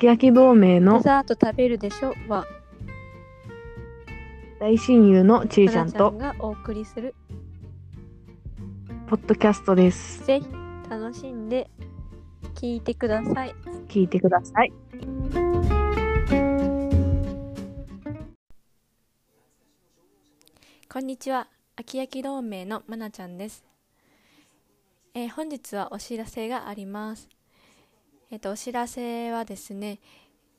き焼き同盟デのザート食べるでしょ？は。大親友のちいちゃんと花ちゃんがお送りする。ポッドキャストです。ぜひ楽しんで聞いてください。聞いてください。こんにちは。秋焼き同盟のまなちゃんです、えー本日はお知らせがありますえっ、とお知らせはですね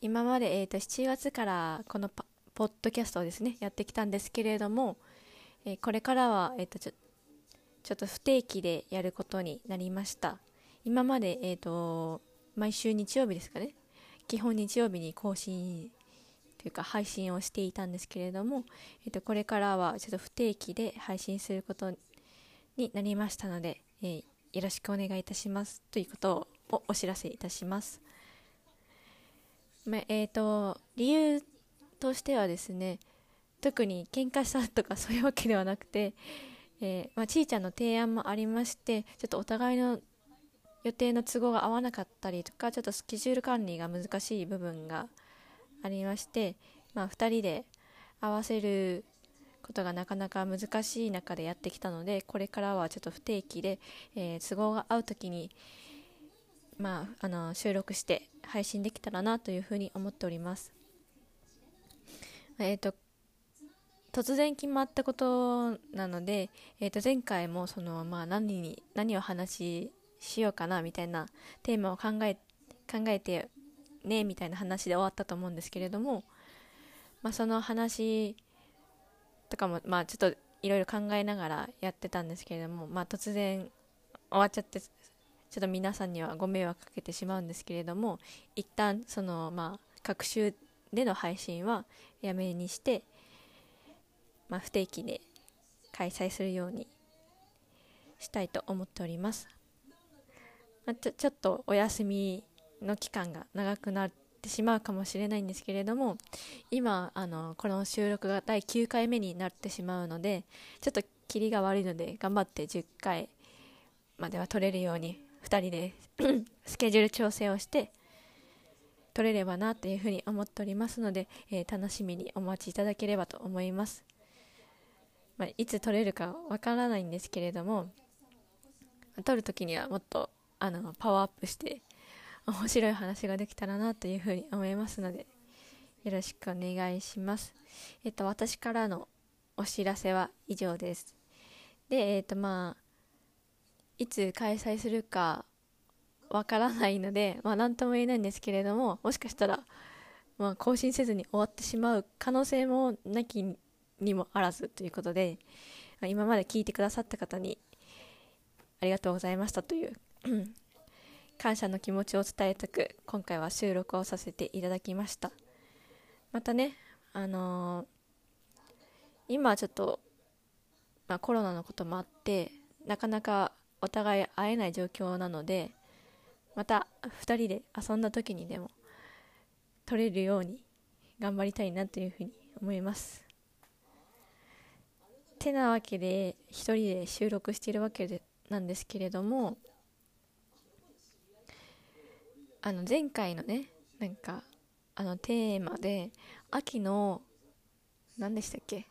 今まで、えー、と7月からこのポッドキャストをですねやってきたんですけれども、えーこれからは、えー、とちょちょっと不定期でやることになりました。今まで、えー、と毎週日曜日ですかね基本日曜日に更新というか配信をしていたんですけれども、えっと、これからはちょっと不定期で配信することになりましたので、えよろしくお願いいたします。ということをお知らせいたします。まえっ、と理由としてはですね特に喧嘩したとかそういうわけではなくて、えーまあ、ちいちゃんの提案もありましてちょっとお互いの予定の都合が合わなかったりとかちょっとスケジュール管理が難しい部分がありまして、まあ、2人で合わせることがなかなか難しい中でやってきたのでこれからはちょっと不定期で、えー都合が合う時に、まあ、あの収録して配信できたらなというふうに思っております。えー、と突然決まったことなので、えー、と前回もその、まあ、何に何を話ししようかなみたいなテーマを考え考えてねみたいな話で終わったと思うんですけれども、まあ、その話とかも、まあ、ちょっといろいろ考えながらやってたんですけれども、まあ、突然終わっちゃってちょっと皆さんにはご迷惑かけてしまうんですけれども一旦その、まあ、各週での配信はやめにして、まあ、不定期で開催するようにしたいと思っております。まあ、ちょちょっとお休みの期間が長くなってしまうかもしれないんですけれども今あのこの収録が第9回目になってしまうのでちょっとキリが悪いので頑張って10回までは取れるように2人で スケジュール調整をして取れればなというふうに思っておりますので、えー楽しみにお待ちいただければと思います、まあ、いつ取れるかわからないんですけれども撮るときにはもっとあのパワーアップして面白い話ができたらなというふうに思いますのでよろしくお願いします。えっと私からのお知らせは以上です。でえっとまあいつ開催するかわからないのでまあ何とも言えないんですけれどももしかしたらまあ更新せずに終わってしまう可能性もなきにもあらずということで今まで聞いてくださった方にありがとうございましたという感謝の気持ちを伝えたく今回は収録をさせていただきました。またねあのー今ちょっと、まあ、コロナのこともあってなかなかお互い会えない状況なのでまた2人で遊んだ時にでも撮れるように頑張りたいなというふうに思います。てなわけで1人で収録しているわけでなんですけれどもあの前回のねなんかあのテーマで秋の何でしたっけ？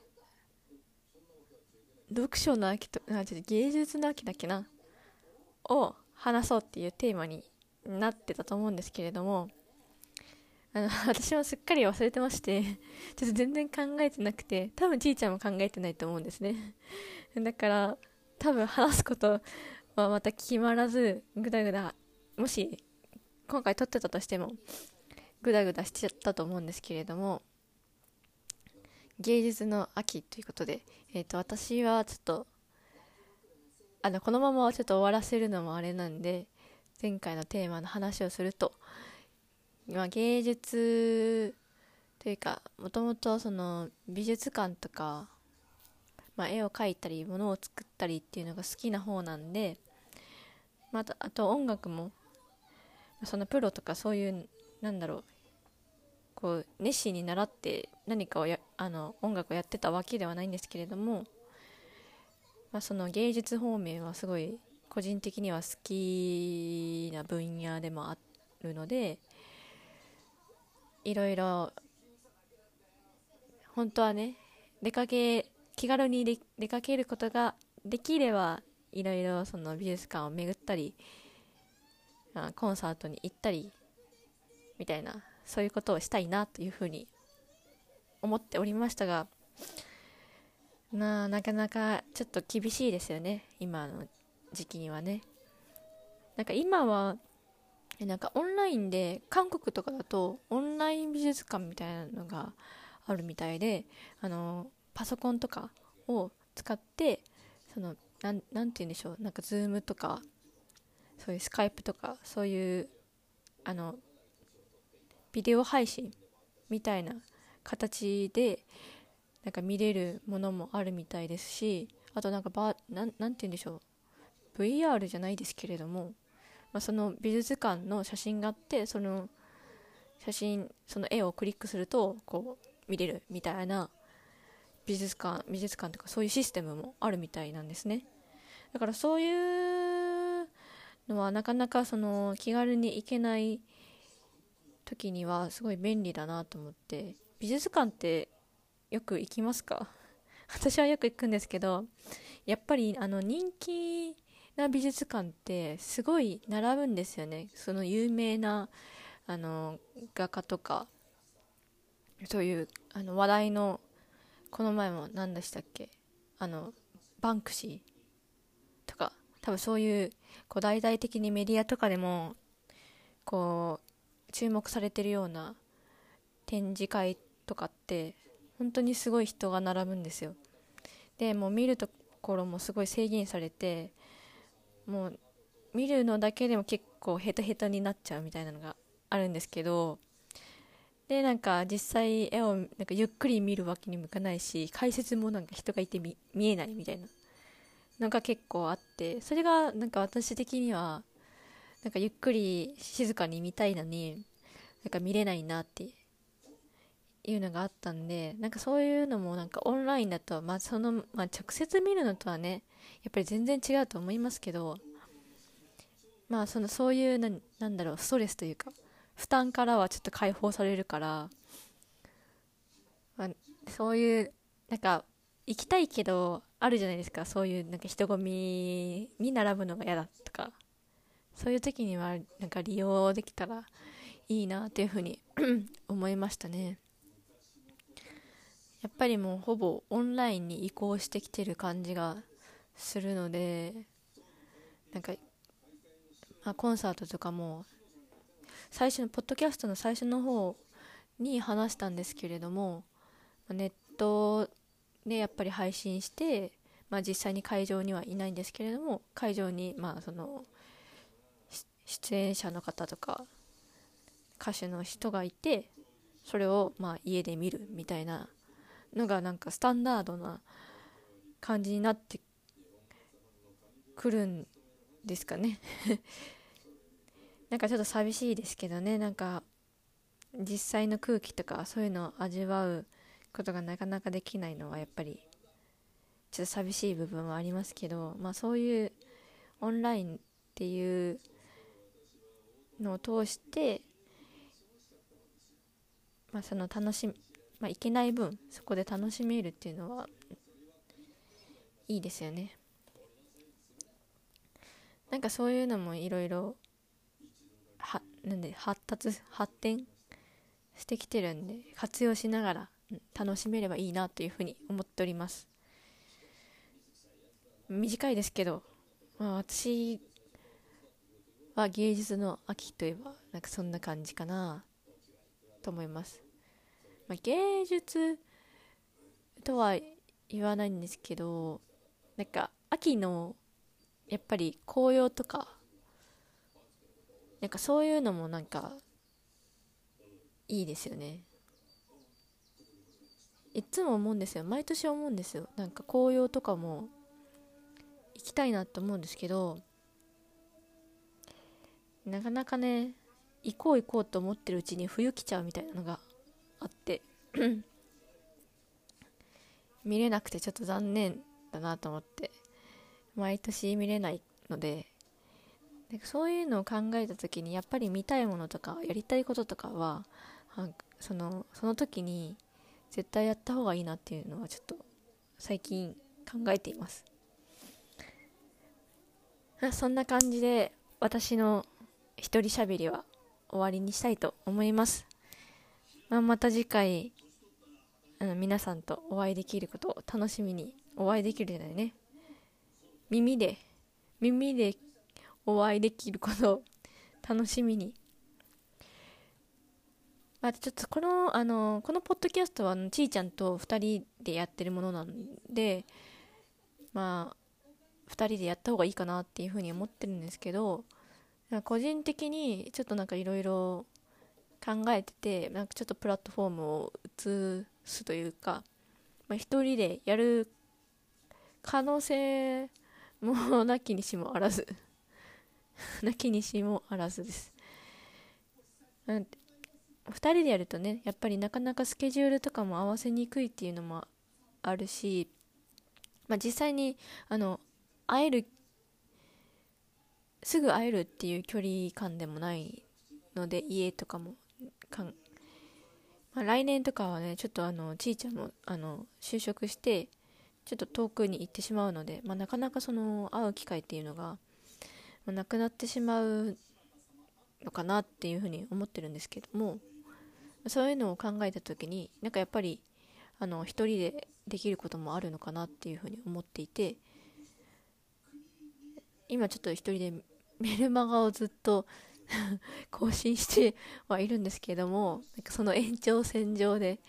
読書の秋とあちょっと芸術の秋だっけな？を話そうっていうテーマになってたと思うんですけれどもあの 私もすっかり忘れてまして ちょっと全然考えてなくて多分ちいちゃんも考えてないと思うんですね。だから多分話すことはまた決まらずぐだぐだもし今回撮ってたとしてもぐだぐだしちゃったと思うんですけれども芸術の秋ということで、えー、と私はちょっとあのこのままちょっと終わらせるのもあれなんで前回のテーマの話をすると、まあ、芸術というかもともとその美術館とか、まあ、絵を描いたり物を作ったりっていうのが好きな方なんでまたあと音楽もそのプロとかそういうなんだろうこう熱心に習って何かをやあの音楽をやってたわけではないんですけれども、まあ、その芸術方面はすごい個人的には好きな分野でもあるのでいろいろ本当はね出かけ気軽に出かけることができればいろいろその美術館を巡ったりコンサートに行ったりみたいなそういうことをしたいなというふうに思っておりましたがななかなかちょっと厳しいですよね。今の時期にはね。なんか今はなんかオンラインで韓国とかだとオンライン美術館みたいなのがあるみたいであのパソコンとかを使ってそのなんて言うんでしょう。なんかズームとかそういうスカイプとかそういうあのビデオ配信みたいな形でなんか見れるものもあるみたいですしあとなんかばなて言うんでしょう。VR じゃないですけれども、まあ、その美術館の写真があってその写真その絵をクリックするとこう見れるみたいな美術館美術館とかそういうシステムもあるみたいなんですね。だからそういうのはなかなかその気軽に行けない時にはすごい便利だなと思って美術館ってよく行きますか？私はよく行くんですけどやっぱりあの人気な美術館ってすごい並ぶんですよね。その有名なあの画家とか。そういうあの話題のこの前も何でしたっけ？あのバンクシーとか。多分そういうこう大々的にメディアとかでもこう注目されてるような展示会とかって本当にすごい人が並ぶんですよ。でもう見るところもすごい制限されてもう見るのだけでも結構ヘトヘトになっちゃうみたいなのがあるんですけどでなんか実際絵をなんかゆっくり見るわけにもいかないし解説もなんか人がいて見えないみたいなのが結構あってそれがなんか私的にはなんかゆっくり静かに見たいのになんか見れないなっていうのがあったんでなんかそういうのもなんかオンラインだと、まあそのまあ、直接見るのとはねやっぱり全然違うと思いますけどまあそのそういうななんだろうストレスというか負担からはちょっと解放されるから、まあ、そういうなんか行きたいけどあるじゃないですかそういうなんか人混みに並ぶのが嫌だとかそういう時にはなんか利用できたらいいなというふうに 思いましたね。やっぱりもうほぼオンラインに移行してきてる感じがするのでなんか、まあ、コンサートとかも最初のポッドキャストの最初の方に話したんですけれどもネットでやっぱり配信して、まあ、実際に会場にはいないんですけれども会場にまあその出演者の方とか歌手の人がいてそれをまあ家で見るみたいなのがなんかスタンダードな感じになってくるんですかね。なんかちょっと寂しいですけどね。なんか実際の空気とかそういうのを味わうことがなかなかできないのはやっぱりちょっと寂しい部分はありますけどまあそういうオンラインっていうのを通してまあその楽しみまあいけない分そこで楽しめるっていうのはいいですよね。なんかそういうのもいろいろはなんで発達発展してきてるんで活用しながら楽しめればいいなというふうに思っております。短いですけど、まあ、私は芸術の秋といえばなんかそんな感じかなと思います、まあ、芸術とは言わないんですけどなんか秋のやっぱり紅葉とかなんかそういうのもなんかいいですよね。いつも思うんですよ。毎年思うんですよ。なんか紅葉とかも行きたいなと思うんですけどなかなかね行こう行こうと思ってるうちに冬来ちゃうみたいなのがあって。見れなくてちょっと残念だなと思って。毎年見れないので。そういうのを考えた時にやっぱり見たいものとかやりたいこととかはそのその時に絶対やった方がいいなっていうのはちょっと最近考えています。そんな感じで私の一人喋りは終わりにしたいと思います、まあ、また次回あの皆さんとお会いできることを楽しみにお会いできるじゃないね。耳で耳でお会いできることを楽しみに。まあ、ちょっとこの、あの、このポッドキャストは、ちーちゃんと2人でやってるものなんで、まあ、2人でやった方がいいかなっていうふうに思ってるんですけど、個人的にちょっとなんかいろいろ考えてて、なんかちょっとプラットフォームを移すというか、まあ、一人でやる可能性もなきにしもあらず なきにしもあらずです。2人でやるとねやっぱりなかなかスケジュールとかも合わせにくいっていうのもあるし、まあ、実際にあの会えるすぐ会えるっていう距離感でもないので家とかもかん、まあ、来年とかはねちょっとあのちいちゃんもあの就職してちょっと遠くに行ってしまうので、まあ、なかなかその会う機会っていうのが、まあ、なくなってしまうのかなっていうふうに思ってるんですけどもそういうのを考えた時になんかやっぱりあの一人でできることもあるのかなっていうふうに思っていて今ちょっと一人でメルマガをずっと 更新してはいるんですけどもなんかその延長線上で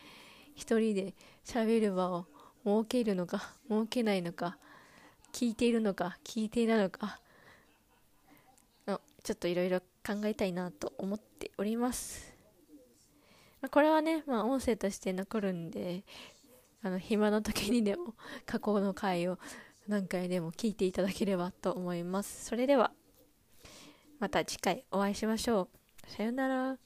一人で喋る場を設けるのか設けないのか聞いているのか聞いていないのかちょっといろいろ考えたいなと思っておりますまあ、これはね、まあ、音声として残るんで、あの、暇な時にでも過去の回を何回でも聞いていただければと思います。それでは、また次回お会いしましょう。さよなら。